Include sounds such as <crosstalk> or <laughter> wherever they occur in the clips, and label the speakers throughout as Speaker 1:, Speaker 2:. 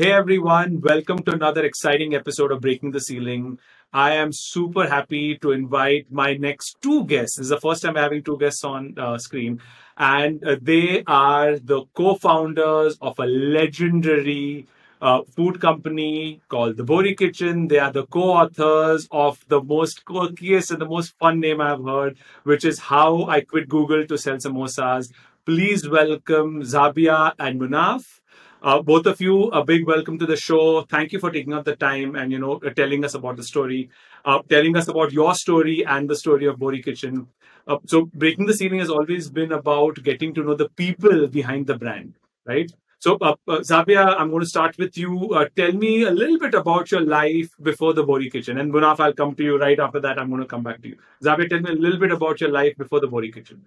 Speaker 1: Hey everyone, welcome to another exciting episode of Breaking the Ceiling. I am super happy to invite my next two guests. This is the first time I'm having two guests on uh, screen, and uh, they are the co founders of a legendary uh, food company called the Bohri Kitchen. They are the co-authors of the most quirkiest and the most fun name I've heard, which is How I Quit Google to Sell Samosas. Please welcome Zahabia and Munaf. Uh, both of you, a big welcome to the show. Thank you for taking up the time and you know telling us about the story, uh, telling us about your story and the story of Bohri Kitchen. Uh, so, breaking the ceiling has always been about getting to know the people behind the brand, right? So, uh, uh, Zahabia, I'm going to start with you. Uh, tell me a little bit about your life before the Bohri Kitchen. And Munaf, I'll come to you right after that. I'm going to come back to you. Zahabia, tell me a little bit about your life before the Bohri Kitchen.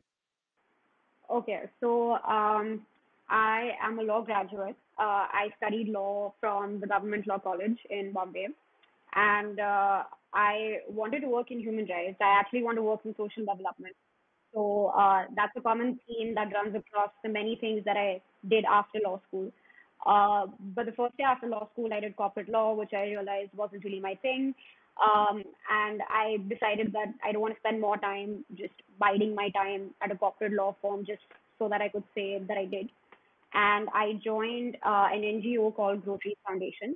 Speaker 2: Okay, so um, I am a law graduate. Uh, I studied law from the Government Law College in Bombay. And uh, I wanted to work in human rights. I actually want to work in social development. So uh, that's a common theme that runs across the many things that I did after law school. Uh, but the first year after law school, I did corporate law, which I realized wasn't really my thing. Um, and I decided that I don't want to spend more time just biding my time at a corporate law firm just so that I could say that I did. And I joined uh, an NGO called Trees Foundation,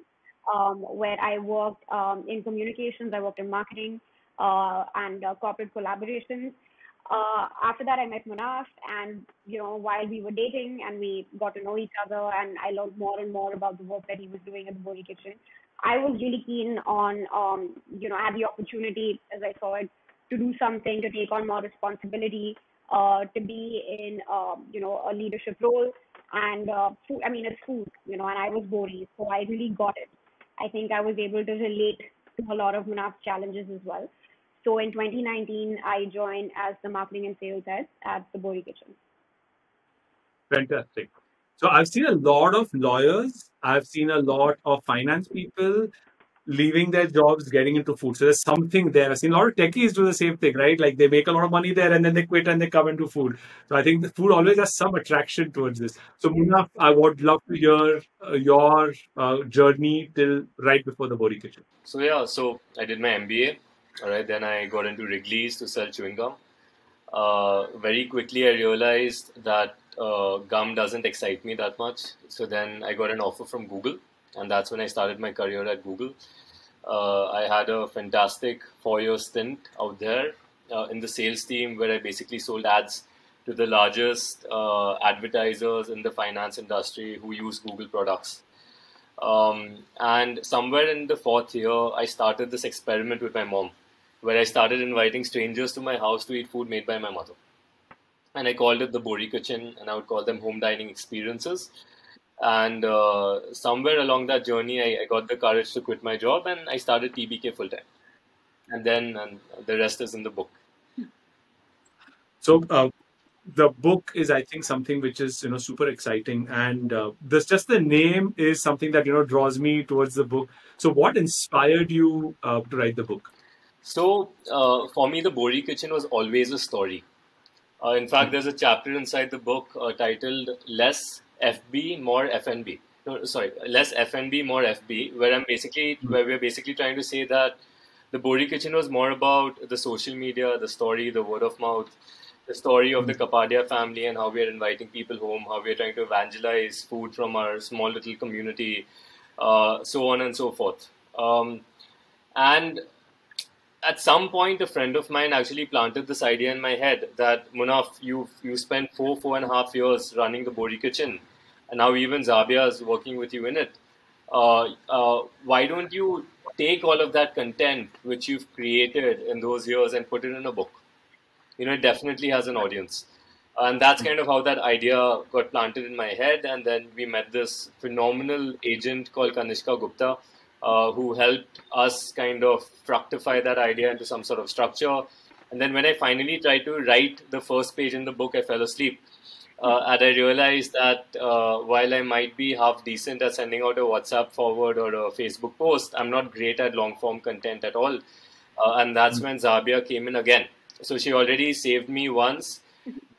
Speaker 2: um, where I worked um, in communications, I worked in marketing uh, and uh, corporate collaborations. Uh, after that, I met Munaf, and you know, while we were dating and we got to know each other, and I learned more and more about the work that he was doing at the Bohri Kitchen, I was really keen on, um, you know, had the opportunity, as I saw it, to do something, to take on more responsibility, uh, to be in, uh, you know, a leadership role, and uh, food. I mean, it's food, you know, and I was Bohri, so I really got it. I think I was able to relate to a lot of Munaf's challenges as well. So in 2019, I joined as the marketing and sales head at the Bohri Kitchen.
Speaker 1: Fantastic. So I've seen a lot of lawyers, I've seen a lot of finance people leaving their jobs, getting into food. So there's something there. I've seen a lot of techies do the same thing, right? Like they make a lot of money there and then they quit and they come into food. So I think the food always has some attraction towards this. So Munaf, I would love to hear uh, your uh, journey till right before the Bohri Kitchen.
Speaker 3: So yeah, so I did my MBA all right, then I got into Wrigley's to sell chewing gum. Uh, very quickly, I realized that uh, gum doesn't excite me that much. So then I got an offer from Google, and that's when I started my career at Google. Uh, I had a fantastic four-year stint out there uh, in the sales team, where I basically sold ads to the largest uh, advertisers in the finance industry who use Google products. Um, and somewhere in the fourth year, I started this experiment with my mom where I started inviting strangers to my house to eat food made by my mother. And I called it the Bohri Kitchen, and I would call them home dining experiences. And uh, somewhere along that journey, I, I, got the courage to quit my job and I started TBK full time. And then and the rest is in the book.
Speaker 1: So, uh, the book is i think something which is you know super exciting and uh, this just the name is something that you know draws me towards the book so what inspired you uh, to write the book
Speaker 3: so, uh, for me, the Bohri Kitchen was always a story. Uh, in fact, there's a chapter inside the book uh, titled "Less FB, More FNB." No, sorry, less FNB, more FB, where I'm basically where we're basically trying to say that the Bohri Kitchen was more about the social media, the story, the word of mouth, the story of the Kapadia family, and how we are inviting people home, how we are trying to evangelize food from our small little community, uh, so on and so forth. Um, and at some point, a friend of mine actually planted this idea in my head that Munaf, you you spent four four and a half years running the Bohri Kitchen, and now even Zahabia is working with you in it. Uh, uh, why don't you take all of that content which you've created in those years and put it in a book? You know, it definitely has an audience. And that's kind of how that idea got planted in my head. And then we met this phenomenal agent called Kanishka Gupta, uh, who helped us kind of fructify that idea into some sort of structure. And then when I finally tried to write the first page in the book, I fell asleep. Uh, and I realized that uh, while I might be half decent at sending out a WhatsApp forward or a Facebook post, I'm not great at long form content at all. Uh, and that's when Zahabia came in again. So she already saved me once.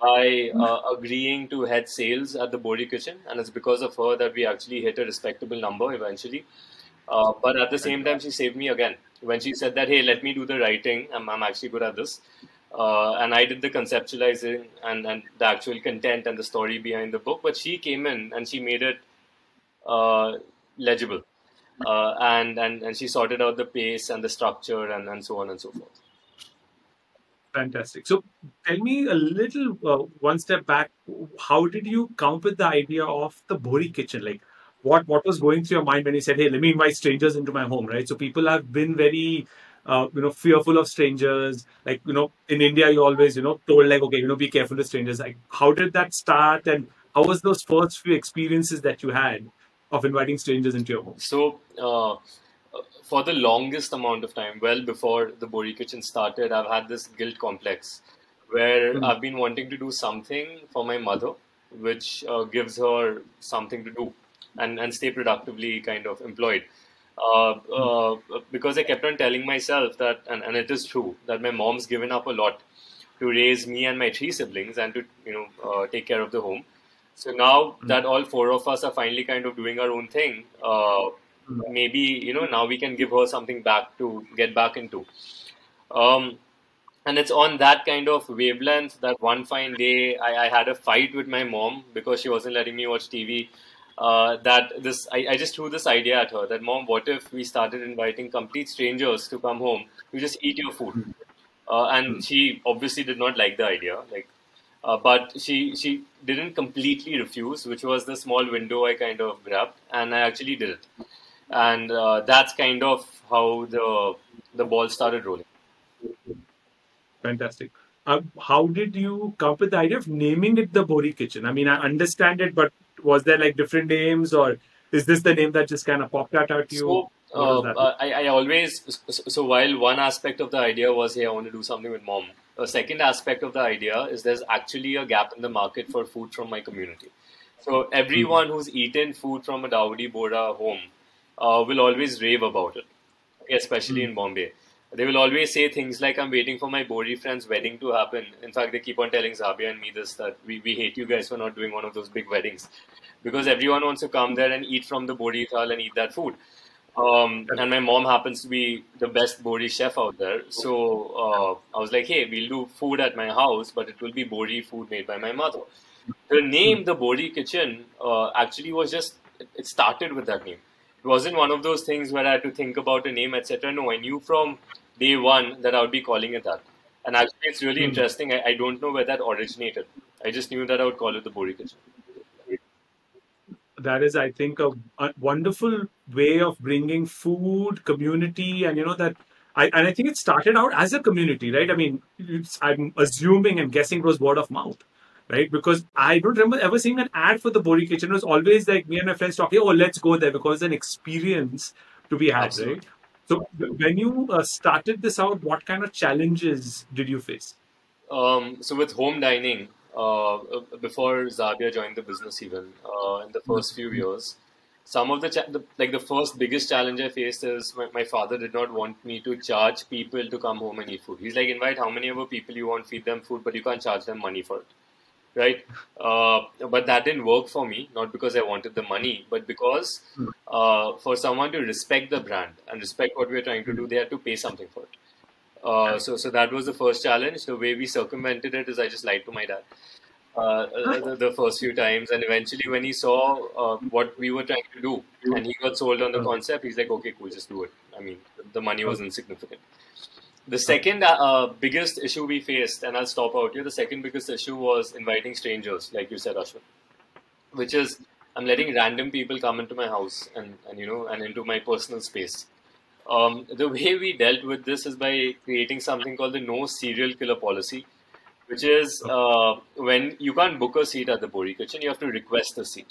Speaker 3: by uh, agreeing to head sales at the Bohri Kitchen, and it's because of her that we actually hit a respectable number eventually. Uh, but at the same time, she saved me again when she said that, "Hey, let me do the writing. I'm, I'm actually good at this." Uh, and I did the conceptualizing and, and the actual content and the story behind the book. But she came in and she made it uh, legible, uh, and, and and she sorted out the pace and the structure and, and so on and so forth.
Speaker 1: Fantastic. So, tell me a little uh, one step back. How did you come up with the idea of the Bohri kitchen? Like, what what was going through your mind when you said, "Hey, let me invite strangers into my home"? Right. So people have been very uh, you know, fearful of strangers. Like, you know, in India, you always, you know, told like, okay, you know, be careful with strangers. Like, how did that start, and how was those first few experiences that you had of inviting strangers into your home?
Speaker 3: So, uh, for the longest amount of time, well before the Bohri Kitchen started, I've had this guilt complex where mm-hmm. I've been wanting to do something for my mother, which uh, gives her something to do and, and stay productively kind of employed. Uh, uh, because I kept on telling myself that, and, and it is true, that my mom's given up a lot to raise me and my three siblings and to you know uh, take care of the home. So now mm-hmm. that all four of us are finally kind of doing our own thing, uh, mm-hmm. maybe you know now we can give her something back to get back into. Um, and it's on that kind of wavelength that one fine day I, I, had a fight with my mom because she wasn't letting me watch TV uh, that this I, I, just threw this idea at her that mom what if we started inviting complete strangers to come home? You just eat your food. Uh, and she obviously did not like the idea like uh, but she she didn't completely refuse which was the small window i kind of grabbed and i actually did it. And uh, that's kind of how the the ball started rolling.
Speaker 1: Fantastic. Uh, how did you come up with the idea of naming it the Bohri Kitchen? I mean, I understand it, but was there like different names or is this the name that just kind of popped out at you?
Speaker 3: So, uh, uh, I, I always so while one aspect of the idea was hey I want to do something with mom. A second aspect of the idea is there's actually a gap in the market for food from my community. So everyone mm-hmm. who's eaten food from a Dawoodi Bohra home uh, will always rave about it, especially mm-hmm. in Bombay. They will always say things like, I'm waiting for my Bohri friend's wedding to happen. In fact, they keep on telling Zahabia and me this that we, we hate you guys for not doing one of those big weddings. Because everyone wants to come there and eat from the Bohri thal and eat that food. Um, and my mom happens to be the best Bohri chef out there. So uh, I was like, hey, we'll do food at my house, but it will be Bohri food made by my mother. The name, the Bohri Kitchen, uh, actually was just, it started with that name. It wasn't one of those things where I had to think about a name, etc. No, I knew from day one that I would be calling it that. And actually, it's really mm-hmm. interesting. I, I, don't know where that originated. I just knew that I would call it the Bohri Kitchen.
Speaker 1: That is, I think, a, a, wonderful way of bringing food, community, and you know that. I, and I think it started out as a community, right? I mean, I'm assuming and guessing it was word of mouth, right? Because I don't remember ever seeing an ad for the Bohri Kitchen. It was always like me and my friends talking, "Oh, let's go there," because it's an experience to be had, Absolutely. right? So when you uh, started this out, what kind of challenges did you face?
Speaker 3: Um, so with home dining, before Zabia joined the business, even uh, in the first few years, some of the, cha- the, like the first biggest challenge I faced is my, my, father did not want me to charge people to come home and eat food. He's like, invite how many ever people you want, feed them food, but you can't charge them money for it right? Uh, but that didn't work for me, not because I wanted the money, but because hmm. uh, for someone to respect the brand and respect what we're trying to do, they had to pay something for it. Uh, so, so that was the first challenge. The way we circumvented it is I just lied to my dad uh, uh, the, the, first few times, and eventually when he saw uh, what we were trying to do, and he got sold on the hmm. concept, he's like, "Okay, cool, just do it." I mean, the money was insignificant. The second uh, uh, biggest issue we faced, and I'll stop out here, the second biggest issue was inviting strangers, like you said, Ashwin, which is I'm letting random people come into my house and, and you know, and into my personal space. Um, the way we dealt with this is by creating something called the no serial killer policy, which is uh, when you can't book a seat at the Bohri Kitchen, you have to request a seat.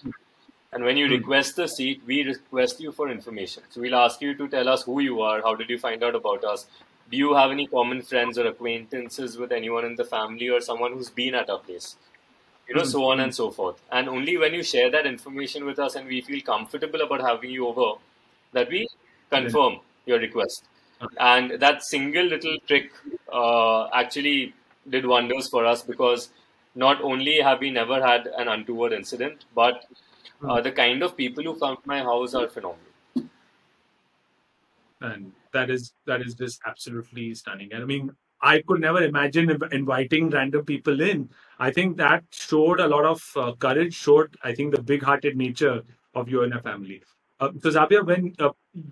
Speaker 3: And when you hmm. request the seat, we request you for information. So we'll ask you to tell us who you are, how did you find out about us, do you have any common friends or acquaintances with anyone in the family or someone who's been at our place you know mm-hmm. so on and so forth and only when you share that information with us and we feel comfortable about having you over that we confirm. Your request and that single little trick uh, actually did wonders for us because not only have we never had an untoward incident, but uh, the kind of people who come to my house are phenomenal.
Speaker 1: And that is that is just absolutely stunning. And I mean, I could never imagine inviting random people in. I think that showed a lot of uh, courage. Showed I think the big-hearted nature of you and your family. Uh, so Zahabia, when uh,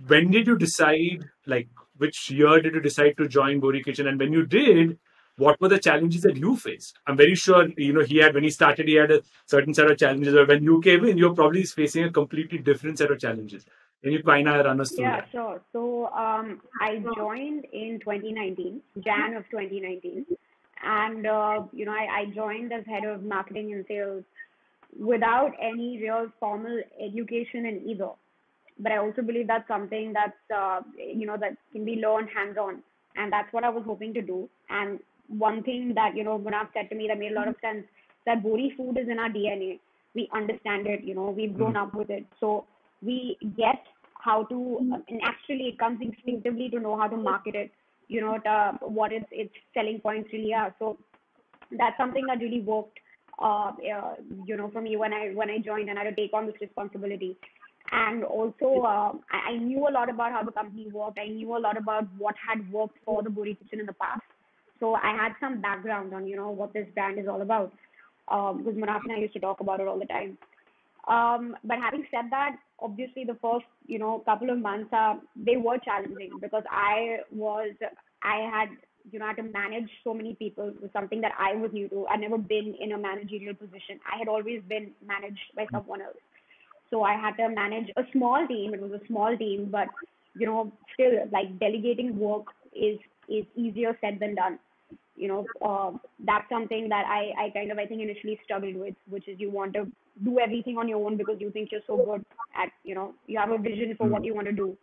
Speaker 1: when did you decide? Like, which year did you decide to join Bohri Kitchen? And when you did, what were the challenges that you faced? I'm very sure you know he had when he started, he had a certain set of challenges. Or when you came in, you're probably facing a completely different set of challenges. Can you kind of run us through
Speaker 2: Yeah,
Speaker 1: that?
Speaker 2: sure. So um, I joined in 2019, Jan of 2019, and uh, you know I, I joined as head of marketing and sales without any real formal education in either. But I also believe that's something that's uh, you know that can be learned hands-on, and that's what I was hoping to do. And one thing that you know Munaf said to me that made a lot of sense that Bohri food is in our DNA. We understand it. You know, we've grown up with it, so we get how to and actually it comes instinctively to know how to market it you know to, what its its selling points really are so that's something that really worked uh, uh you know for me when i when i joined and i had to take on this responsibility and also uh, I, I knew a lot about how the company worked i knew a lot about what had worked for the Bohri kitchen in the past so i had some background on you know what this brand is all about um, because Munaf and i used to talk about it all the time um, but having said that, obviously the first, you know, couple of months, uh, they were challenging because I was, I had, you know, had to manage so many people. It was something that I was new to. I'd never been in a managerial position. I had always been managed by someone else. So I had to manage a small team. It was a small team, but you know, still like delegating work is is easier said than done. You know, uh, that's something that I I kind of I think initially struggled with, which is you want to do everything on your own because you think you're so good at you know you have a vision for what you want to do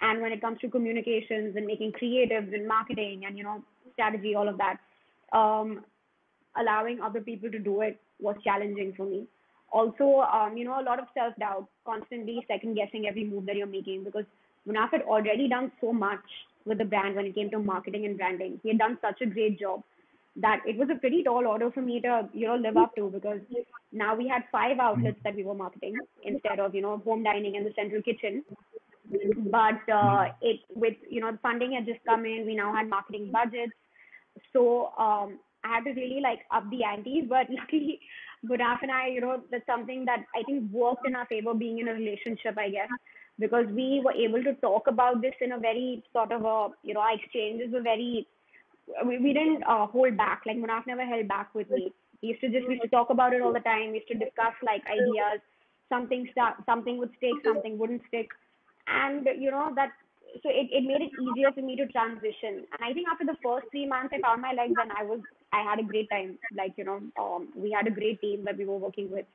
Speaker 2: and when it comes to communications and making creatives and marketing and you know strategy all of that um, allowing other people to do it was challenging for me also um, you know a lot of self doubt constantly second guessing every move that you're making because Munaf had already done so much with the brand when it came to marketing and branding. He had done such a great job that it was a pretty tall order for me to you know live up to because now we had five outlets that we were marketing instead of you know home dining and the central kitchen. But uh, it with you know the funding had just come in we now had marketing budgets. So um, i had to really like up the ante but <laughs> luckily Guraf and i you know that's something that i think worked in our favor being in a relationship i guess because we were able to talk about this in a very sort of a you know our exchanges were very we, we didn't uh, hold back. Like Munaf never held back with me. We used to just we used to talk about it all the time. We used to discuss like ideas. Something start, something would stick, something wouldn't stick, and you know that. So it, it made it easier for me to transition. And I think after the first three months, I found my legs and I was I had a great time. Like you know, um, we had a great team that we were working with.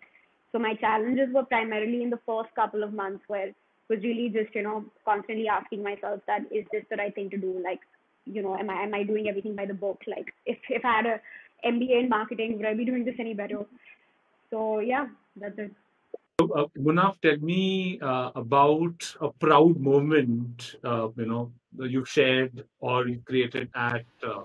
Speaker 2: So my challenges were primarily in the first couple of months where it was really just you know constantly asking myself that is this the right thing to do? Like you know, am I am I doing everything by the book? Like if if I had a MBA in marketing, would I be doing this any better? So yeah, that's it.
Speaker 1: Uh, Munaf, tell me uh, about a proud moment, uh, you know, you shared or you created at uh,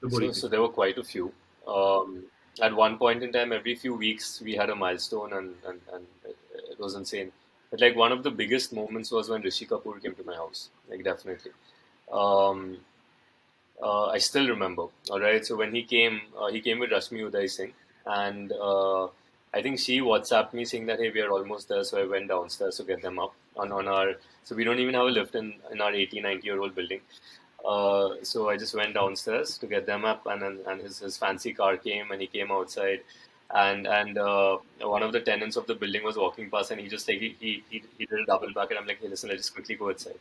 Speaker 3: So, so there were quite a few. Um, at one point in time, every few weeks we had a milestone, and, and, and it, was insane. But like one of the biggest moments was when Rishi Kapoor came to my house. Like definitely. Um, uh, I still remember. All right. So when he came, uh, he came with Rashmi Uday Singh, and uh, I think she WhatsApped me saying that hey, we are almost there. So I went downstairs to get them up on, on our. So we don't even have a lift in, in our 80, 90 year old building. Uh, so I just went downstairs to get them up, and and, his, his fancy car came, and he came outside, and and uh, one of the tenants of the building was walking past, and he just like he he, he, he did a double back, and I'm like, hey, listen, let's just quickly go outside.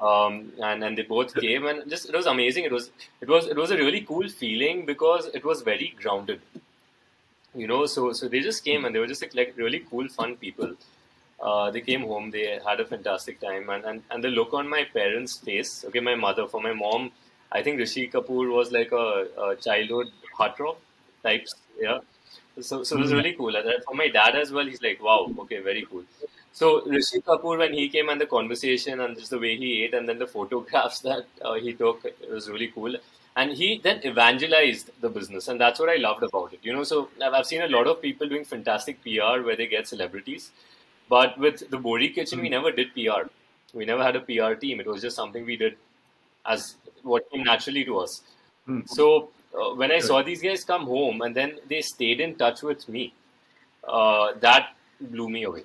Speaker 3: Um, and and they both came, and just it was amazing. It was it was it was a really cool feeling because it was very grounded, you know. So so they just came, and they were just like, like really cool, fun people. Uh, they came home, they had a fantastic time, and, and, and the look on my parents' face, okay, my mother, for my mom, I think Rishi Kapoor was like a, a childhood heartthrob type, yeah. So, so it was really cool. And for my dad as well, he's like, wow, okay, very cool. So Rishi Kapoor, when he came and the conversation and just the way he ate and then the <laughs> photographs that uh, he took, it was really cool. and he then evangelized the business and that's what i loved about it you know so i've seen a lot of people doing fantastic pr where they get celebrities but with the bohri kitchen mm. we never did pr we never had a pr team it was just something we did as what came naturally to us mm. so uh, when i saw these guys come home and then they stayed in touch with me uh, that blew me away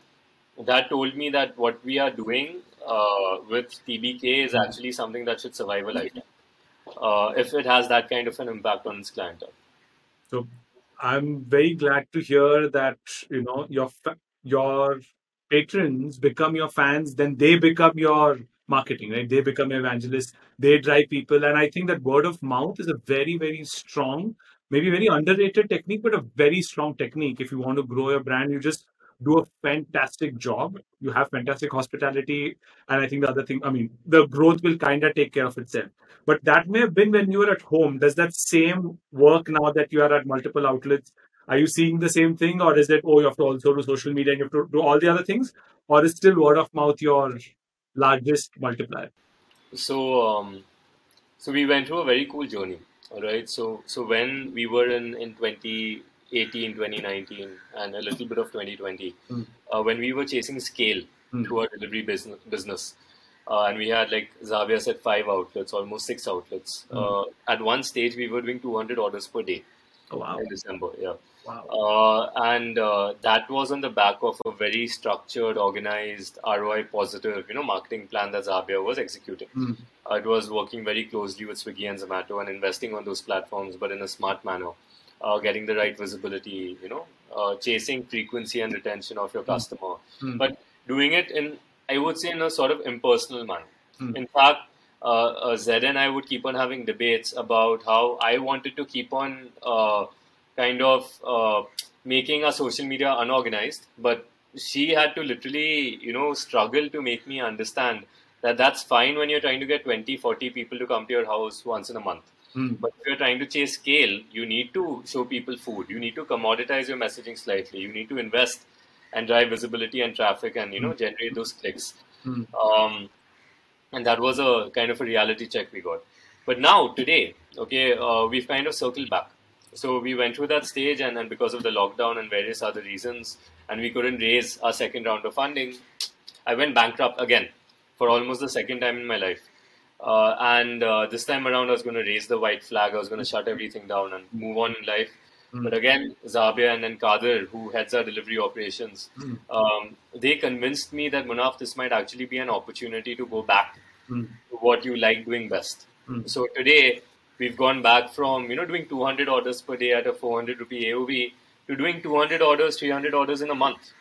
Speaker 3: that told me that what we are doing uh, with TBK is hmm. actually something that should survive a lifetime uh, if it has that kind of an impact on its clientele.
Speaker 1: So I'm very glad to hear that you know your your patrons become your fans, then they become your marketing, right? They become evangelists, they drive people, and I think that word of mouth is a very very strong, maybe very underrated technique, but a very strong technique. If you want to grow your brand, you just do a fantastic job. You have fantastic hospitality. And I think the other thing, I mean, the growth will kind of take care of itself. But that may have been when you were at home. Does that same work now that you are at multiple outlets? Are you seeing the same thing? Or is it, oh, you have to also do social media and you have to do all the other things? Or is still word of mouth your largest multiplier?
Speaker 3: So, um, so we went through a very cool journey. All right. So, so when we were in, in 20, 2018, 2019, and a little bit of 2020, mm. uh, when we were chasing scale mm. through our delivery business, business uh, and we had like Zahabia said five outlets, almost six outlets. Mm. at one stage, we were doing 200 orders per day.
Speaker 1: Oh, wow.
Speaker 3: In December, yeah.
Speaker 1: Wow.
Speaker 3: Uh, and uh, that was on the back of a very structured, organized, ROI positive, you know, marketing plan that Zahabia was executing.
Speaker 1: Mm.
Speaker 3: it was working very closely with Swiggy and Zomato and investing on those platforms, but in a smart manner uh, getting the right visibility, you know, uh, chasing frequency and retention of your hmm. customer,
Speaker 1: mm.
Speaker 3: but doing it in, I would say, in a sort of impersonal manner.
Speaker 1: Mm.
Speaker 3: In fact, uh, uh, Zed and I would keep on having debates about how I wanted to keep on uh, kind of uh, making our social media unorganized, but she had to literally, you know, struggle to make me understand that that's fine when you're trying to get 20, 40 people to come to your house once in a month
Speaker 1: Mm.
Speaker 3: But if you're trying to chase scale, you need to show people food. You need to commoditize your messaging slightly. You need to invest and drive visibility and traffic and you know mm. generate those clicks.
Speaker 1: Mm.
Speaker 3: Um, and that was a kind of a reality check we got. But now today, okay, uh, we've kind of circled back. So we went through that stage, and then because of the lockdown and various other reasons, and we couldn't raise our second round of funding, I went bankrupt again for almost the second time in my life. Uh, and uh, this time around, I was going to raise the white flag. I was going to shut everything down and move on in life.
Speaker 1: Mm.
Speaker 3: But again, Zahabia and then Kadir, who heads our delivery operations,
Speaker 1: mm.
Speaker 3: um, they convinced me that Munaf, this might actually be an opportunity to go back
Speaker 1: mm.
Speaker 3: to what you like doing best.
Speaker 1: Hmm.
Speaker 3: So today, we've gone back from you know doing 200 orders per day at a 400 rupee AOV to doing 200 orders, 300 orders in a month,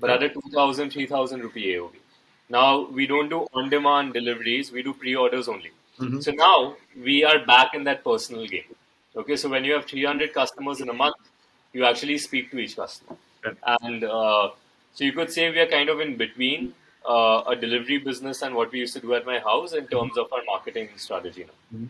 Speaker 3: but at a 2,000, 3,000 rupee AOV. Now we don't do on-demand deliveries; we do pre-orders only.
Speaker 1: Mm-hmm.
Speaker 3: So now we are back in that personal game. Okay, so when you have 300 customers in a month, you actually speak to each customer, and uh, so you could say we are kind of in between uh, a delivery business and what we used to do at my house in terms of our marketing strategy now.
Speaker 1: Mm-hmm.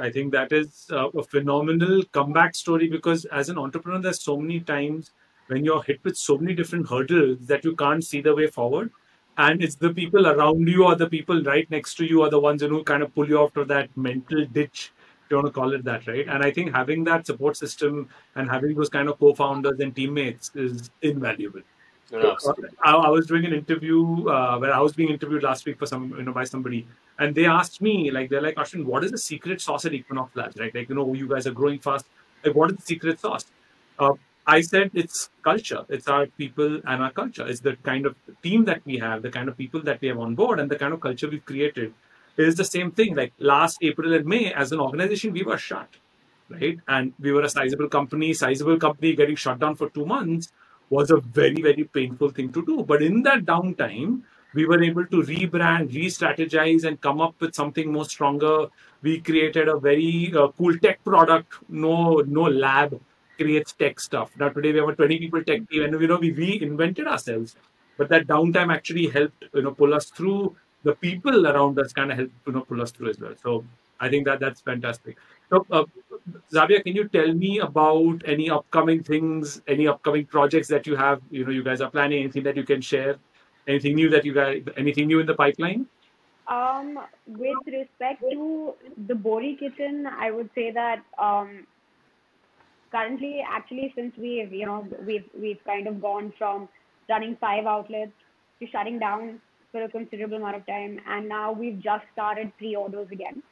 Speaker 1: I think that is uh, a phenomenal comeback story because as an entrepreneur, there's so many times when you're hit with so many different hurdles that you can't see the way forward. And it's the people around you or the people right next to you are the ones who kind of pull you out of that mental ditch if you want to call it that right? And i think having that support system and having those kind of co-founders and teammates is invaluable
Speaker 3: no,
Speaker 1: I, I, was doing an interview uh, where I was being interviewed last week for some, you know, by somebody, and they asked me, like, they're like, Ashwin, what is the secret sauce at Equinox Labs? Right? Like, you know, you guys are growing fast. Like, what is the secret sauce? Uh, I said it's culture. It's our people and our culture. It's the kind of team that we have, the kind of people that we have on board, and the kind of culture we've created. It is the same thing. Like last April and May, as an organization, we were shut, right? And we were a sizable company. Sizable company getting shut down for two months was a very, very painful thing to do. But in that downtime, we were able to rebrand, re-strategize, and come up with something more stronger. We created a very uh, cool tech product, no no lab creates tech stuff. Now today we have a 20 people tech team, and you know we reinvented ourselves. But that downtime actually helped you know pull us through. The people around us kind of helped you know pull us through as well. So I think that that's fantastic. So uh, Zahabia, can you tell me about any upcoming things, any upcoming projects that you have? You know, you guys are planning anything that you can share, anything new that you guys, anything new in the pipeline?
Speaker 2: Um, with respect to the Bohri kitchen, I would say that um, currently, actually, since we've you know we've we've kind of gone from running five outlets to shutting down for a considerable amount of time, and now we've just started pre-orders again.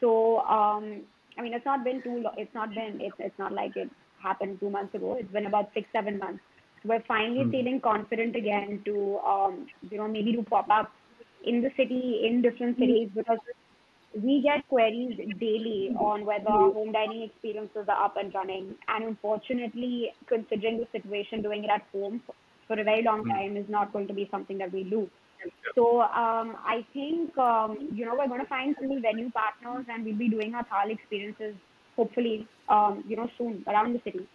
Speaker 2: So um, I mean, it's not been too long. It's not been. It's it's not like it happened two months ago. It's been about six seven months. We're finally
Speaker 1: Mm.
Speaker 2: feeling confident again to um, you know maybe to pop up in the city in different cities because we get queries daily on whether our home dining experiences are up and running. And unfortunately, considering the situation, doing it at home for a very long
Speaker 1: Mm.
Speaker 2: time is not going to be something that we do. So um, I think um, you know we're going to find some venue partners, and we'll be doing our Thal experiences hopefully um, you know soon around the city.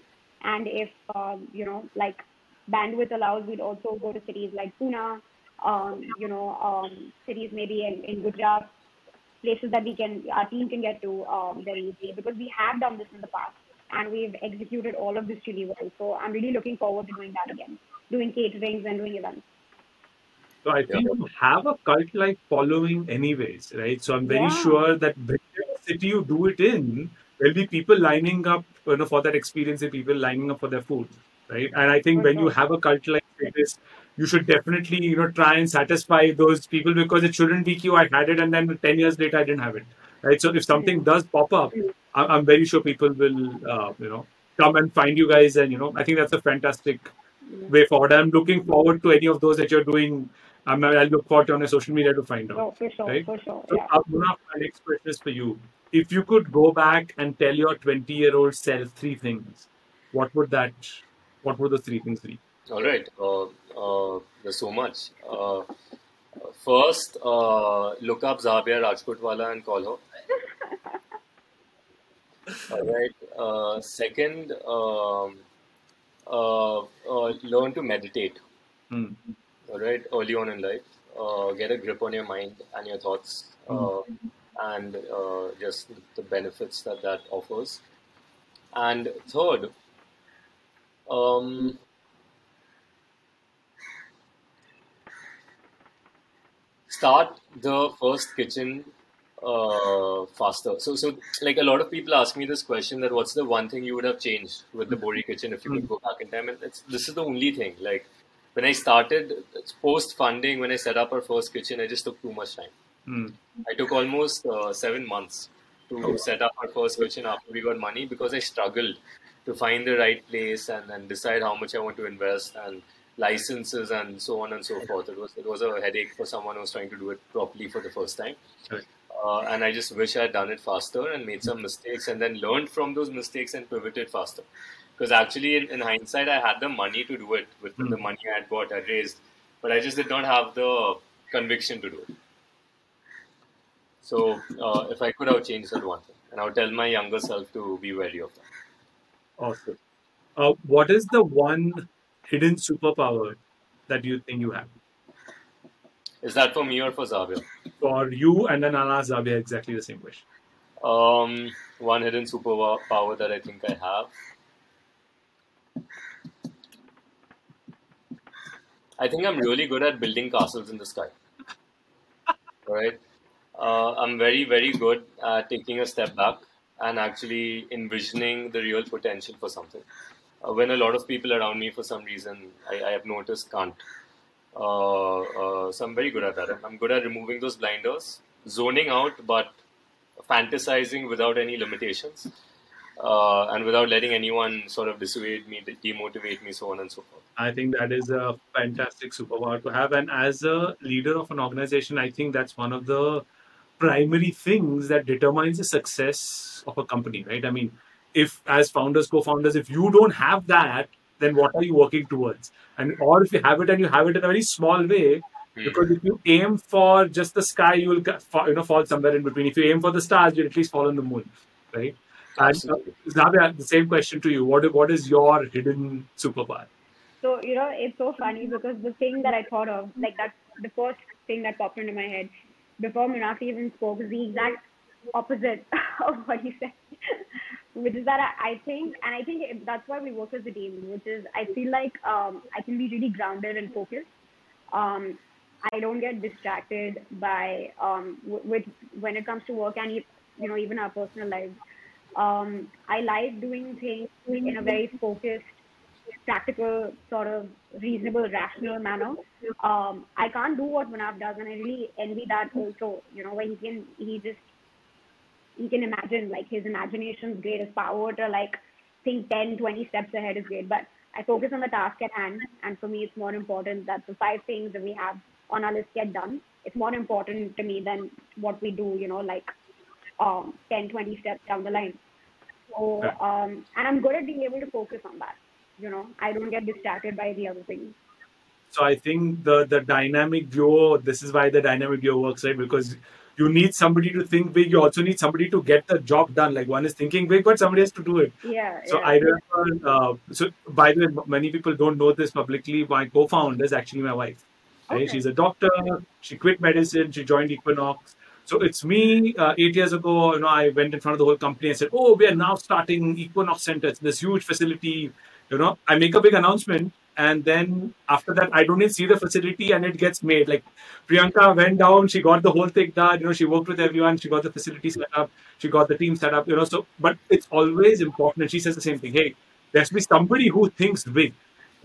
Speaker 2: And if um, you know like bandwidth allows, we'd also go to cities like Pune, um, you know um, cities maybe in, in Gujarat, places that we can our team can get to very easily because we have done this in the past and we've executed all of this really well. So I'm really looking forward to doing that again, doing caterings and doing events.
Speaker 1: So I think you have a cult-like following, anyways, right? So I'm very
Speaker 2: Yeah.
Speaker 1: sure that whichever city you do it in, there'll be people lining up, you know, for that experience, and people lining up for their food, right? And I think
Speaker 2: For
Speaker 1: when you have a cult-like status, you should definitely, you know, try and satisfy those people because it shouldn't be you. I had it, and then ten years later, I didn't have it, right? So if something does pop up, I- I'm very sure people will, uh, you know, come and find you guys, and you know, I think that's a fantastic way forward. I'm looking forward to any of those that you're doing. I'm, I'll look forward to on your social media to find out.
Speaker 2: Oh, for sure,
Speaker 1: Right.
Speaker 2: for sure.
Speaker 1: So,
Speaker 2: Yeah.
Speaker 1: Munaf, my next question is for you. If you could go back and tell your 20 year old self three things, what would that, what would those three things be?
Speaker 3: All right. Uh, uh, there's so much. Uh, first, uh, look up Zahabia Rajputwala and call her. <laughs> All right. Uh, second, um, uh, uh, learn to meditate.
Speaker 1: Hmm.
Speaker 3: Right. Early on in life, uh, get a grip on your mind and your thoughts, uh, and uh, just the benefits that that offers. And third, um, start the first kitchen uh, faster. So, so like a lot of people ask me this question that what's the one thing you would have changed with the Bohri kitchen if you could go back in time? And it's, this is the only thing. Like when I started post funding, when I set up our first kitchen, I just took too much time.
Speaker 1: Hmm.
Speaker 3: I took almost uh, seven months to set up our first kitchen after we got money because I struggled to find the right place and, and decide how much I want to invest and licenses and so on and so forth. It was it was a headache for someone who was trying to do it properly for the first time. Uh, and I just wish I had done it faster and made some mistakes and then learned from those mistakes and pivoted faster. Because actually, in, in hindsight, I had the money to do it with
Speaker 1: Hmm.
Speaker 3: the money I had got, I raised, but I just did not have the conviction to do it. So, uh, if I could, I would change that one thing, and I would tell my younger self to be wary of that.
Speaker 1: Awesome. Uh, what is the one hidden superpower that you think you have?
Speaker 3: Is that for me or for Zahabia?
Speaker 1: For you and then I'll ask Zahabia exactly the same question.
Speaker 3: Um, one hidden superpower that I think I have. I think I'm really good at building castles in the sky. Right? Uh, I'm very, very good at taking a step back and actually envisioning the real potential for something. Uh, when a lot of people around me, for some reason, I, I have noticed can't. Uh, uh, so I'm very good at that. I'm good at removing those blinders, zoning out, but fantasizing without any limitations, uh, and without letting anyone sort of dissuade me, demotivate me, so on and so forth.
Speaker 1: I think that is a fantastic superpower to have. And as a leader of an organization, I think that's one of the primary things that determines the success of a company, right? I mean, if as founders, co-founders, if you don't have that, then what are you working towards? And or if you have it and you have it in a very small way,
Speaker 3: Hmm.
Speaker 1: because if you aim for just the sky, you will you know fall somewhere in between. If you aim for the stars, you'll at least fall on the moon, right? And uh, Zahabia, the same question to you. What what is your hidden superpower?
Speaker 2: So, you know, it's so funny because the thing that I thought of, like that's the first thing that popped into my head before Minaki even spoke is the exact opposite <laughs> of what he said. which is that I, I think, and I think it, that's why we work as a team, which is I feel like um, I can be really grounded and focused. Um, I don't get distracted by um, w- with when it comes to work and e- you know even our personal lives. Um, I like doing things in a very focused, practical, sort of reasonable, rational manner. Um, I can't do what Munaf does, and I really envy that also. You know, where he can he just he can imagine like his imagination's is great, his power to like think 10, 20 steps ahead is great. But I focus on the task at hand, and for me, it's more important that the five things that we have on our list get done. It's more important to me than what we do, you know, like um, 10, 20 steps down the line. So, um, and I'm good at being able to focus on that. You know, I don't get distracted by the other things.
Speaker 1: So I think the the dynamic duo. This is why the dynamic duo works, right? Because you need somebody to think big. You also need somebody to get the job done. Like one is thinking big, but somebody has to do it.
Speaker 2: Yeah.
Speaker 1: So
Speaker 2: yeah.
Speaker 1: I remember. Uh, so by the way, many people don't know this publicly. My co-founder is actually my wife. Right?
Speaker 2: Okay.
Speaker 1: She's a doctor. She quit medicine. She joined Equinox. So it's me. Uh, eight years ago, you know, I went in front of the whole company and said, "Oh, we are now starting Equinox Center. It's this huge facility." You know, I make a big announcement, and then after that, I don't even see the facility, and it gets made. Like Priyanka went down, she got the whole thing done. You know, she worked with everyone. She got the facility set up. She got the team set up. You know, so but it's always important. And she says the same thing. Hey, there has to be somebody who thinks big,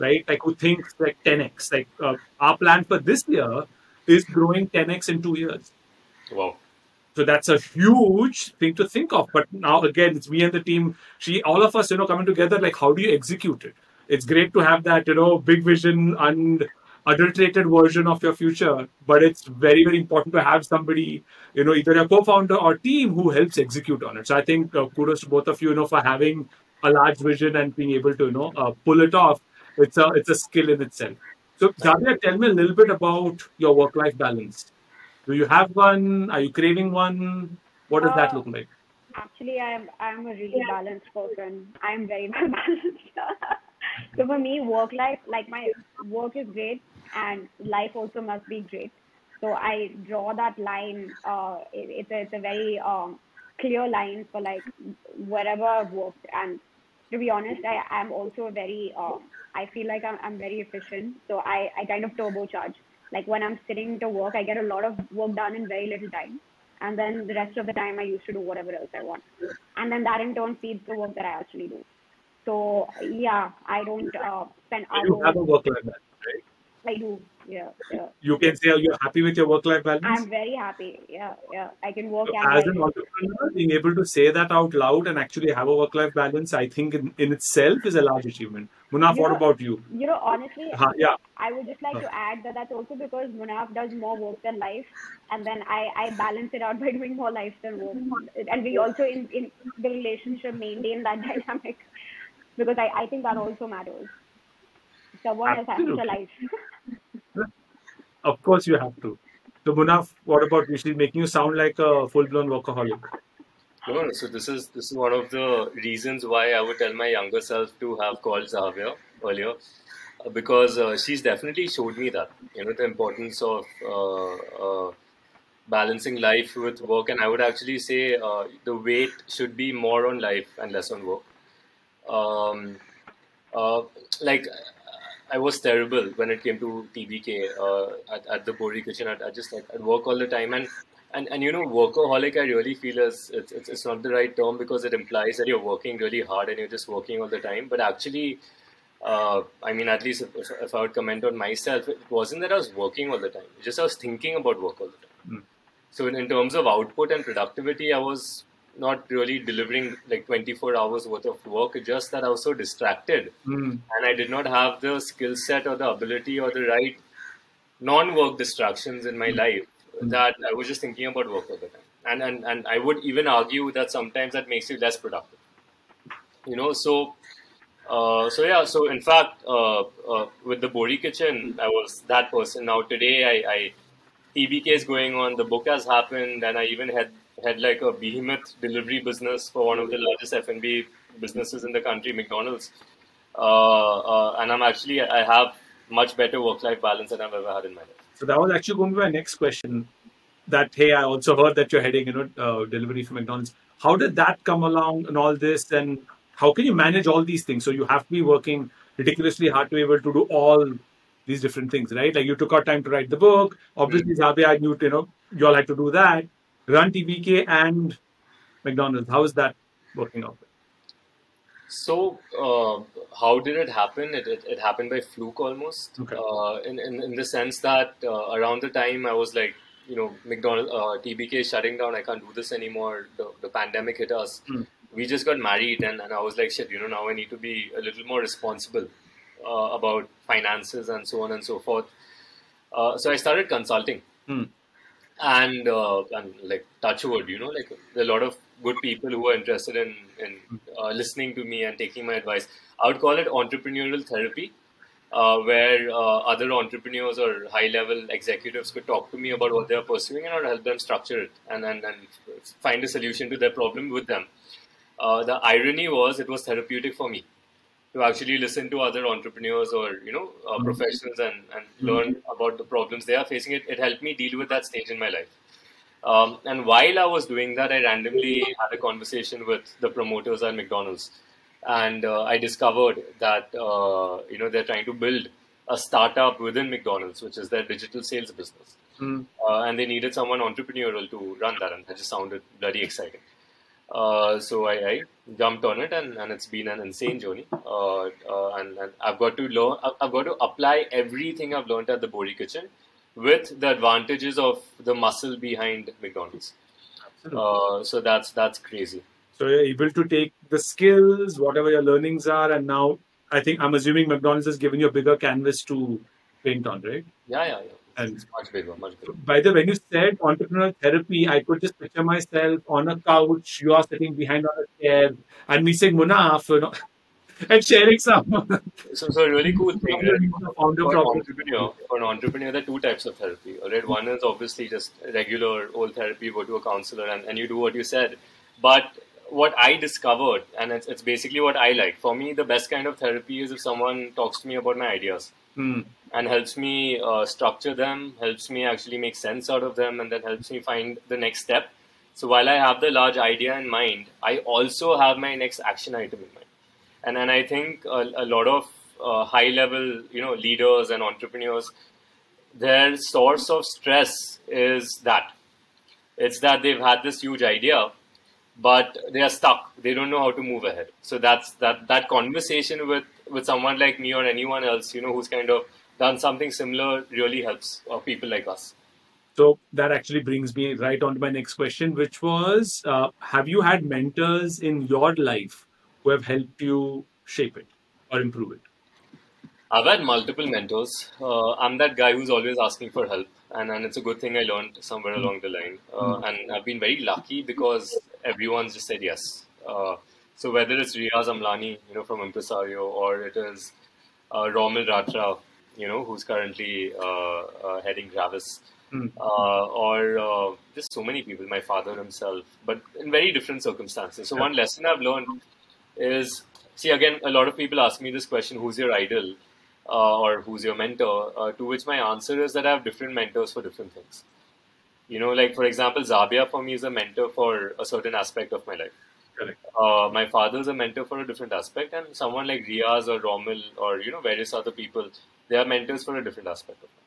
Speaker 1: right? Like who thinks like 10x. Like uh, our plan for this year is growing 10x in two years.
Speaker 3: Wow.
Speaker 1: So that's a huge thing to think of. But now again, it's me and the team. She, all of us, you know, coming together. Like, how do you execute it? It's great to have that, you know, big vision and adulterated version of your future. But it's very, very important to have somebody, you know, either a co-founder or team who helps execute on it. So I think uh, kudos to both of you, you know, for having a large vision and being able to, you know, uh, pull it off. It's a, it's a skill in itself. So Zahabia, tell me a little bit about your work-life balance. Do you have one? Are you craving one? What does that
Speaker 2: Uh,
Speaker 1: look like?
Speaker 2: Actually, I'm I'm a really balanced person. I'm very well <laughs> balanced. so for me, work life, like my work is great, and life also must be great. So I draw that line. Uh, it, it's a it's a very um, clear line for like wherever I've worked. And to be honest, I am also a very um, I feel like I'm I'm very efficient. So I I kind of turbocharge. Like when I'm sitting to work, I get a lot of work done in very little time and then the rest of the time I used to do whatever else I want, and then that in turn feeds the work that I actually do. So yeah, I don't uh, spend
Speaker 1: You have
Speaker 2: hours.
Speaker 1: a work-life that, right?
Speaker 2: I do. Yeah, yeah.
Speaker 1: You can say you're happy with your work-life balance.
Speaker 2: I'm very happy. Yeah, yeah. I can work
Speaker 1: So as an entrepreneur, being able to say that out loud and actually have a work-life balance, I think in, in itself is a large achievement. Munaf,
Speaker 2: You
Speaker 1: what
Speaker 2: know,
Speaker 1: about you?
Speaker 2: you know, honestly,
Speaker 1: Ha, yeah.
Speaker 2: I would just like
Speaker 1: Uh,
Speaker 2: to add that that's also because Munaf does more work than life, and then I, I balance it out <laughs> by doing more life than work. And we also in, in the relationship maintain that <laughs> dynamic because I, I think that also matters. Someone has having a
Speaker 1: Absolutely.
Speaker 2: life. <laughs>
Speaker 1: Of course, you have to. So Munaf, what about you? She's making you sound like a full-blown workaholic.
Speaker 3: No, no, so this is this is one of the reasons why I would tell my younger self to have called Zahabia earlier, uh, because uh, she's definitely showed me that you know the importance of uh, uh, balancing life with work, and I would actually say uh, the weight should be more on life and less on work. Um, uh, like I was terrible when it came to TBK uh, at, at the Bohri kitchen. I'd, I'd just like I'd work all the time and and and you know workaholic I really feel is it's, it's it's not the right term because it implies that you're working really hard and you're just working all the time. But actually, uh, I mean, at least if, if, if I would comment on myself, it wasn't that I was working all the time. It's just I was thinking about work all the time.
Speaker 1: Mm.
Speaker 3: So in, in terms of output and productivity, I was not really delivering like 24 hours worth of work. Just that I was so distracted
Speaker 1: Hmm.
Speaker 3: and I did not have the skill set or the ability or the right non-work distractions in my life that I was just thinking about work all the time. And, and and I would even argue that sometimes that makes you less productive. You know, so uh, so yeah, so in fact, uh, uh, with the Bohri Kitchen, I was that person. Now today, I, I TBK is going on. The book has happened, and I even had had like a behemoth delivery business for one of the largest F&B businesses in the country, McDonald's. Uh, uh, and I'm actually I have much better work-life balance than I've ever had in my life.
Speaker 1: So that was actually going to be my next question. That hey, I also heard that you're heading, you know, uh, delivery for McDonald's. How did that come along and all this? And how can you manage all these things? So you have to be working ridiculously hard to be able to do all these different things, right? Like you took out time to write the book. Obviously, mm-hmm. Zahabia, you, you know, you all like to do that. Run TBK and McDonald's. How is that working out?
Speaker 3: So, uh, how did it happen? It, it, it, happened by fluke almost.
Speaker 1: Okay.
Speaker 3: Uh, in, in, in the sense that uh, around the time I was like, you know, McDonald's, uh, TBK is shutting down. I can't do this anymore. The, the pandemic hit us.
Speaker 1: Mm.
Speaker 3: We just got married, and, and I was like, shit, you know, now I need to be a little more responsible uh, about finances and so on and so forth. Uh, so I started consulting.
Speaker 1: Mm.
Speaker 3: And, and like touchwood, you know, like a lot of good people who are interested in, in uh, listening to me and taking my advice. I would call it entrepreneurial therapy, uh, where uh, other entrepreneurs or high level executives could talk to me about what they're pursuing and I would help them structure it and, and, and find a solution to their problem with them. Uh, the irony was it was therapeutic for me to actually listen to other entrepreneurs or you know uh, mm-hmm. professionals and, and mm-hmm. learn about the problems they are facing. It, it helped me deal with that stage in my life. Um, and while I was doing that, I randomly had a conversation with the promoters at McDonald's, and uh, I discovered that uh, you know they're trying to build a startup within McDonald's, which is their digital sales business,
Speaker 1: mm.
Speaker 3: uh, and they needed someone entrepreneurial to run that, and that just sounded bloody exciting. Uh, so I, I, jumped on it, and, and it's been an insane journey. Uh, uh, and, and, I've got to learn, I've got to apply everything I've learned at the Bohri Kitchen with the advantages of the muscle behind McDonald's. Uh, so that's that's crazy.
Speaker 1: So you're able to take the skills, whatever your learnings are, and now I think I'm assuming McDonald's has given you a bigger canvas to paint on, right?
Speaker 3: Yeah, yeah, yeah. And it's much bigger, much bigger.
Speaker 1: By the way, when you said entrepreneurial therapy, I could just picture myself on a couch, you are sitting behind on a chair, and me saying, Munaf, you know, <laughs> and sharing some.
Speaker 3: so, so really cool thing, right? For an entrepreneur, for an entrepreneur, there are two types of therapy. Right, one is obviously just regular old therapy. Go to a counselor and, and you do what you said. But what I discovered, and it's, it's basically what I like. For me, the best kind of therapy is if someone talks to me about my ideas.
Speaker 1: Hmm.
Speaker 3: And helps me uh, structure them, helps me actually make sense out of them, and then helps me find the next step. So while I have the large idea in mind, I also have my next action item in mind and and I think a, a lot of uh, high level you know leaders and entrepreneurs their source of stress is that it's that they've had this huge idea but they are stuck they don't know how to move ahead so that's that that conversation with with someone like me or anyone else you know who's kind of done something similar really helps uh, people like us
Speaker 1: so that actually brings me right on to my next question which was uh, have you had mentors in your life who have helped you shape it or improve it?
Speaker 3: I've had multiple mentors. Uh, I'm that guy who's always asking for help, and, and it's a good thing I learned somewhere mm. along the line. Uh, mm. And I've been very lucky because everyone's just said yes. Uh, so whether it's Riaz Amlani, you know, from Impresario, or it is uh, Romil Ratra, you know, who's currently uh, uh, heading Gravis,
Speaker 1: mm.
Speaker 3: or just so many people, my father himself, but in very different circumstances. So yeah. one lesson I've learned is see again a lot of people ask me this question who's your idol uh, or who's your mentor uh, to which my answer is that i have different mentors for different things you know like for example Zahabia for me is a mentor for a certain aspect of my life
Speaker 1: Correct.
Speaker 3: Uh, my father is a mentor for a different aspect and someone like riaz or romil or you know various other people they are mentors for a different aspect of life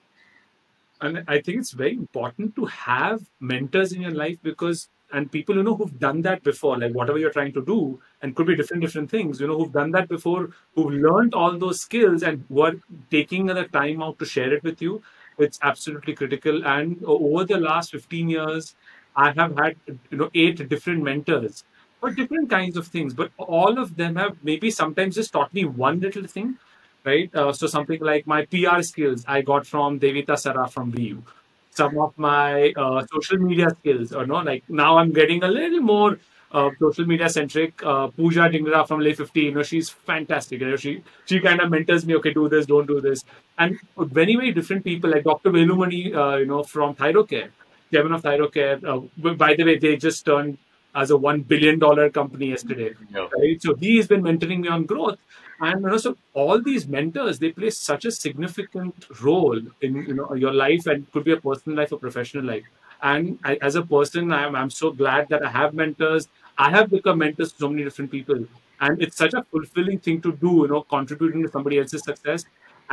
Speaker 1: and i think it's very important to have mentors in your life because and people you know who've done that before like whatever you're trying to do and could be different different things you know who've done that before who've learned all those skills and were taking the time out to share it with you it's absolutely critical. And over the last 15 years i have had you know eight different mentors for different kinds of things. But all of them have maybe sometimes just taught me one little thing right? Uh, so something like my pr skills i got from Devita Saraf from vu some of my uh, social media skills or no like now i'm getting a little more uh, social media centric uh, Pooja Dhingra from Le15 you know she's fantastic you know she she kind of mentors me okay do this don't do this and very very different people like dr velumani uh, you know from thyrocare chairman of thyrocare uh, by the way they just turned as a one billion dollar company yesterday right so he has been mentoring me on growth and you know, so all these mentors they play such a significant role in you know your life and could be a personal life or professional life. And I, as a person, I'm I'm so glad that I have mentors. I have become mentors to so many different people, and it's such a fulfilling thing to do. You know, contributing to somebody else's success.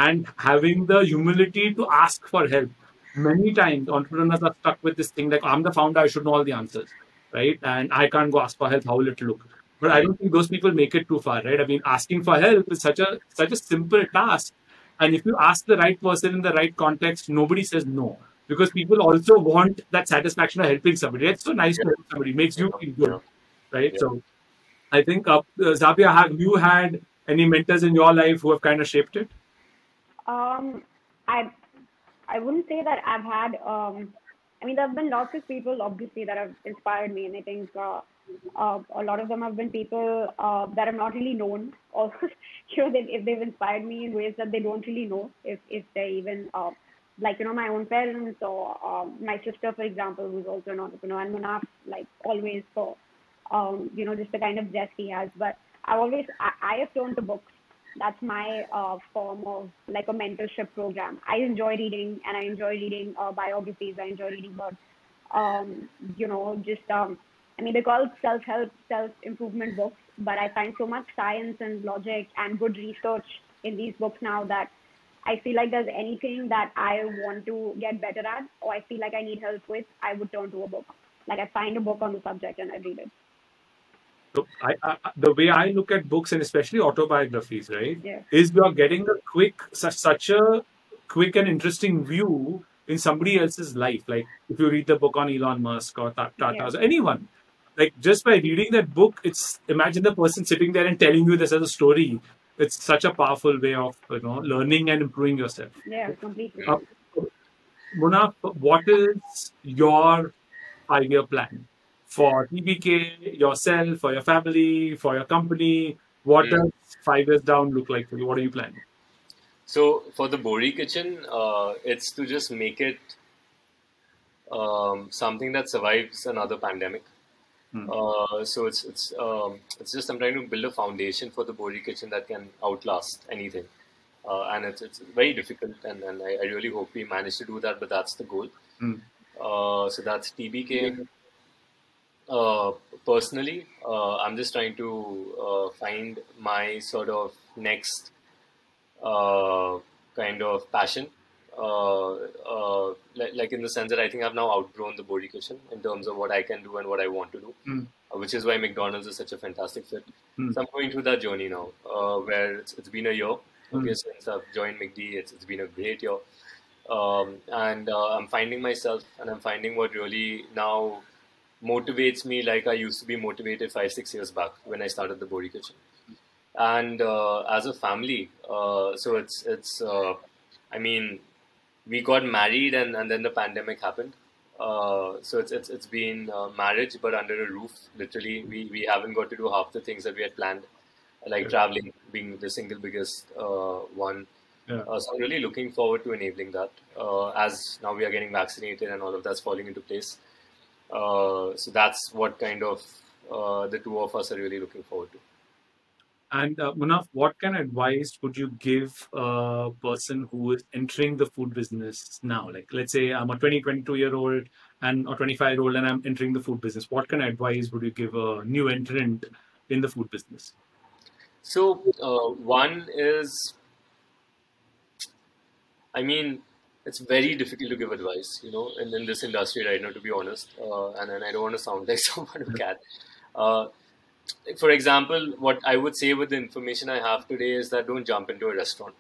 Speaker 1: and having the humility to ask for help. Many times entrepreneurs are stuck with this thing like I'm the founder, I should know all the answers, right? And I can't go ask for help. How will it look? But I don't think those people make it too far, right? I mean, asking for help is such a such a simple task, and if you ask the right person in the right context, nobody says no because people also want that satisfaction of helping somebody. It's so nice to help somebody, makes you feel good, right?
Speaker 3: Yeah.
Speaker 1: So, I think uh, Zahabia, have you had any mentors in your life who have kind of shaped it?
Speaker 2: Um, I I wouldn't say that I've had. Um, I mean, there have been lots of people, obviously, that have inspired me, and I think uh, uh, a lot of them have been people uh, that I'm not really known, <laughs> or you know, they, if they've inspired me in ways that they don't really know, if if they even uh, like you know my own parents or um, my sister, for example, who's also an entrepreneur, and Munaf, like always for um, you know just the kind of zest he has. But I always I, I have turned to books that's my uh, form of like a mentorship program. I enjoy reading and I enjoy reading uh, biographies. I enjoy reading about, um, you know, just, um, I mean, they're called self help, self improvement books, but I find so much science and logic and good research in these books now that I feel like there's anything that I want to get better at or I feel like I need help with, I would turn to a book. Like I find a book on the subject and I read it.
Speaker 1: So I, I, the way I look at books and especially autobiographies, right,
Speaker 2: Yeah.
Speaker 1: is you're getting a quick, such, such a quick and interesting view in somebody else's life. Like if you read the book on Elon Musk or Tata Tata's or anyone, like just by reading that book, it's imagine the person sitting there and telling you this as a story. It's such a powerful way of you know learning and improving yourself.
Speaker 2: Yeah, completely.
Speaker 1: Uh, Munaf, what is your five-year plan for TBK, yourself, for your family, for your company? What
Speaker 3: Mm.
Speaker 1: does five years down look like for you? What are you planning?
Speaker 3: So for the Bohri kitchen, uh, it's to just make it um, something that survives another pandemic.
Speaker 1: Hmm.
Speaker 3: Uh, so it's it's um, it's just I'm trying to build a foundation for the Bohri kitchen that can outlast anything, uh, and it's it's very difficult, and, and I, I really hope we manage to do that. But that's the goal.
Speaker 1: Hmm.
Speaker 3: Uh, so that's TBK. Uh, personally, uh, I'm just trying to uh, find my sort of next uh, kind of passion. Uh, uh, like, like in the sense that I think I've now outgrown the Bohri kitchen in terms of what I can do and what I want to do,
Speaker 1: Mm.
Speaker 3: which is why McDonald's is such a fantastic fit.
Speaker 1: Mm.
Speaker 3: So I'm going through that journey now, uh, where it's, it's been a year. Okay,
Speaker 1: Mm.
Speaker 3: since I've joined McD, it's, it's been a great year, um, and uh, I'm finding myself, and I'm finding what really now motivates me like I used to be motivated five, six years back when I started the Bohri Kitchen. And uh, as a family, uh, so it's it's uh, I mean, we got married and, and then the pandemic happened. Uh, so it's it's it's been uh, marriage but under a roof. Literally, we we haven't got to do half the things that we had planned, like traveling being the single biggest uh, one.
Speaker 1: Yeah.
Speaker 3: Uh, so I'm really looking forward to enabling that uh, as now we are getting vaccinated and all of that's falling into place. Uh, so that's what kind of uh, the two of us are really looking forward to.
Speaker 1: And uh, Munaf, what kind of advice would you give a person who is entering the food business now? Like, let's say I'm a 20, 22 year old and or 25 year old and I'm entering the food business. What kind of advice would you give a new entrant in the food business?
Speaker 3: So uh, one is, I mean, it's very difficult to give advice, you know, in, in this industry right now, to be honest. Uh, and, and I don't want to sound like <laughs> someone who can. Uh, for example, what I would say with the information I have today is that don't jump into a restaurant.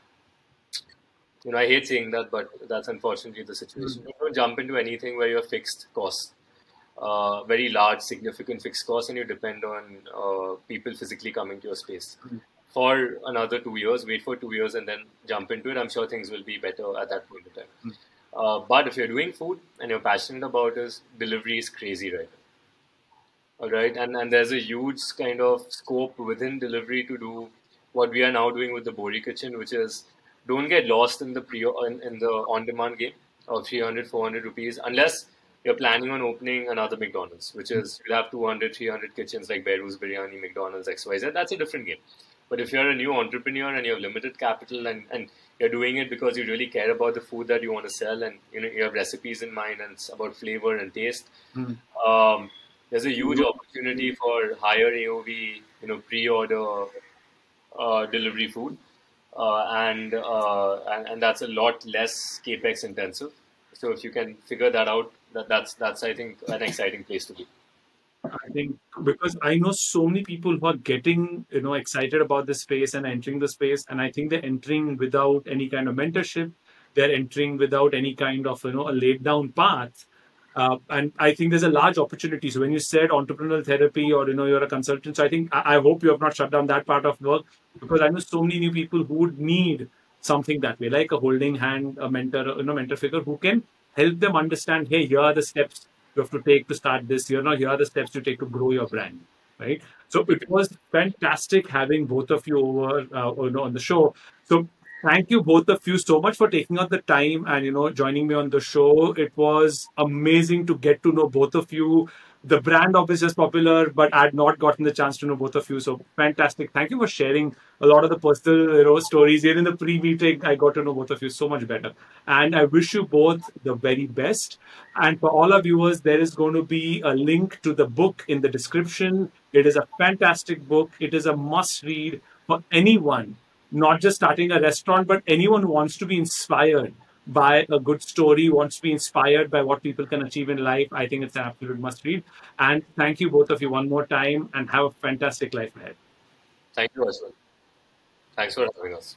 Speaker 3: You know, I hate saying that, but that's unfortunately the situation. Don't jump into anything where you have fixed costs, uh, very large, significant fixed costs, and you depend on uh, people physically coming to your space. For another two years, wait for two years, and then jump into it. I'm sure things will be better at that point in time. Uh, but if you're doing food and you're passionate about it, delivery is crazy right now. All right, and and there's a huge kind of scope within delivery to do what we are now doing with the Bohri Kitchen, which is don't get lost in the pre in, in the on-demand game of 300, 400 rupees, unless you're planning on opening another McDonald's, which is you'll have 200, 300 kitchens like Behrouz Biryani, McDonald's, XYZ. That's a different game. But if you're a new entrepreneur and you have limited capital and, and you're doing it because you really care about the food that you want to sell and you know you have recipes in mind and it's about flavor and taste,
Speaker 1: Mm.
Speaker 3: um, there's a huge opportunity for higher AOV, you know, pre-order uh, delivery food. uh, and, uh, and and that's a lot less capex intensive. So if you can figure that out, that, that's that's I think an exciting place to be.
Speaker 1: Think because I know so many people who are getting you know excited about the space and entering the space, and I think they're entering without any kind of mentorship. They're entering without any kind of you know a laid down path. Uh, and I think there's a large opportunity. So when you said entrepreneurial therapy or you know you're a consultant, so I think I, I hope you have not shut down that part of work because I know so many new people who would need something that way, like a holding hand, a mentor, you know, mentor figure who can help them understand, hey, here are the steps you have to take to start this. You know, here are the steps you take to grow your brand, right? So it was fantastic having both of you over, uh, on the show. So thank you both of you so much for taking out the time and you know joining me on the show it was amazing to get to know both of you the brand obviously is popular, but I had not gotten the chance to know both of you. So fantastic. Thank you for sharing a lot of the personal you know, stories. Here in the pre-meeting, I got to know both of you so much better. And I wish you both the very best. And for all our viewers, there is going to be a link to the book in the description. It is a fantastic book. It is a must read for anyone, not just starting a restaurant, but anyone who wants to be inspired by a good story, wants to be inspired by what people can achieve in life, I think it's an absolute must read. And thank you both of you one more time and have a fantastic life ahead.
Speaker 3: Thank you as well. Thanks for having us.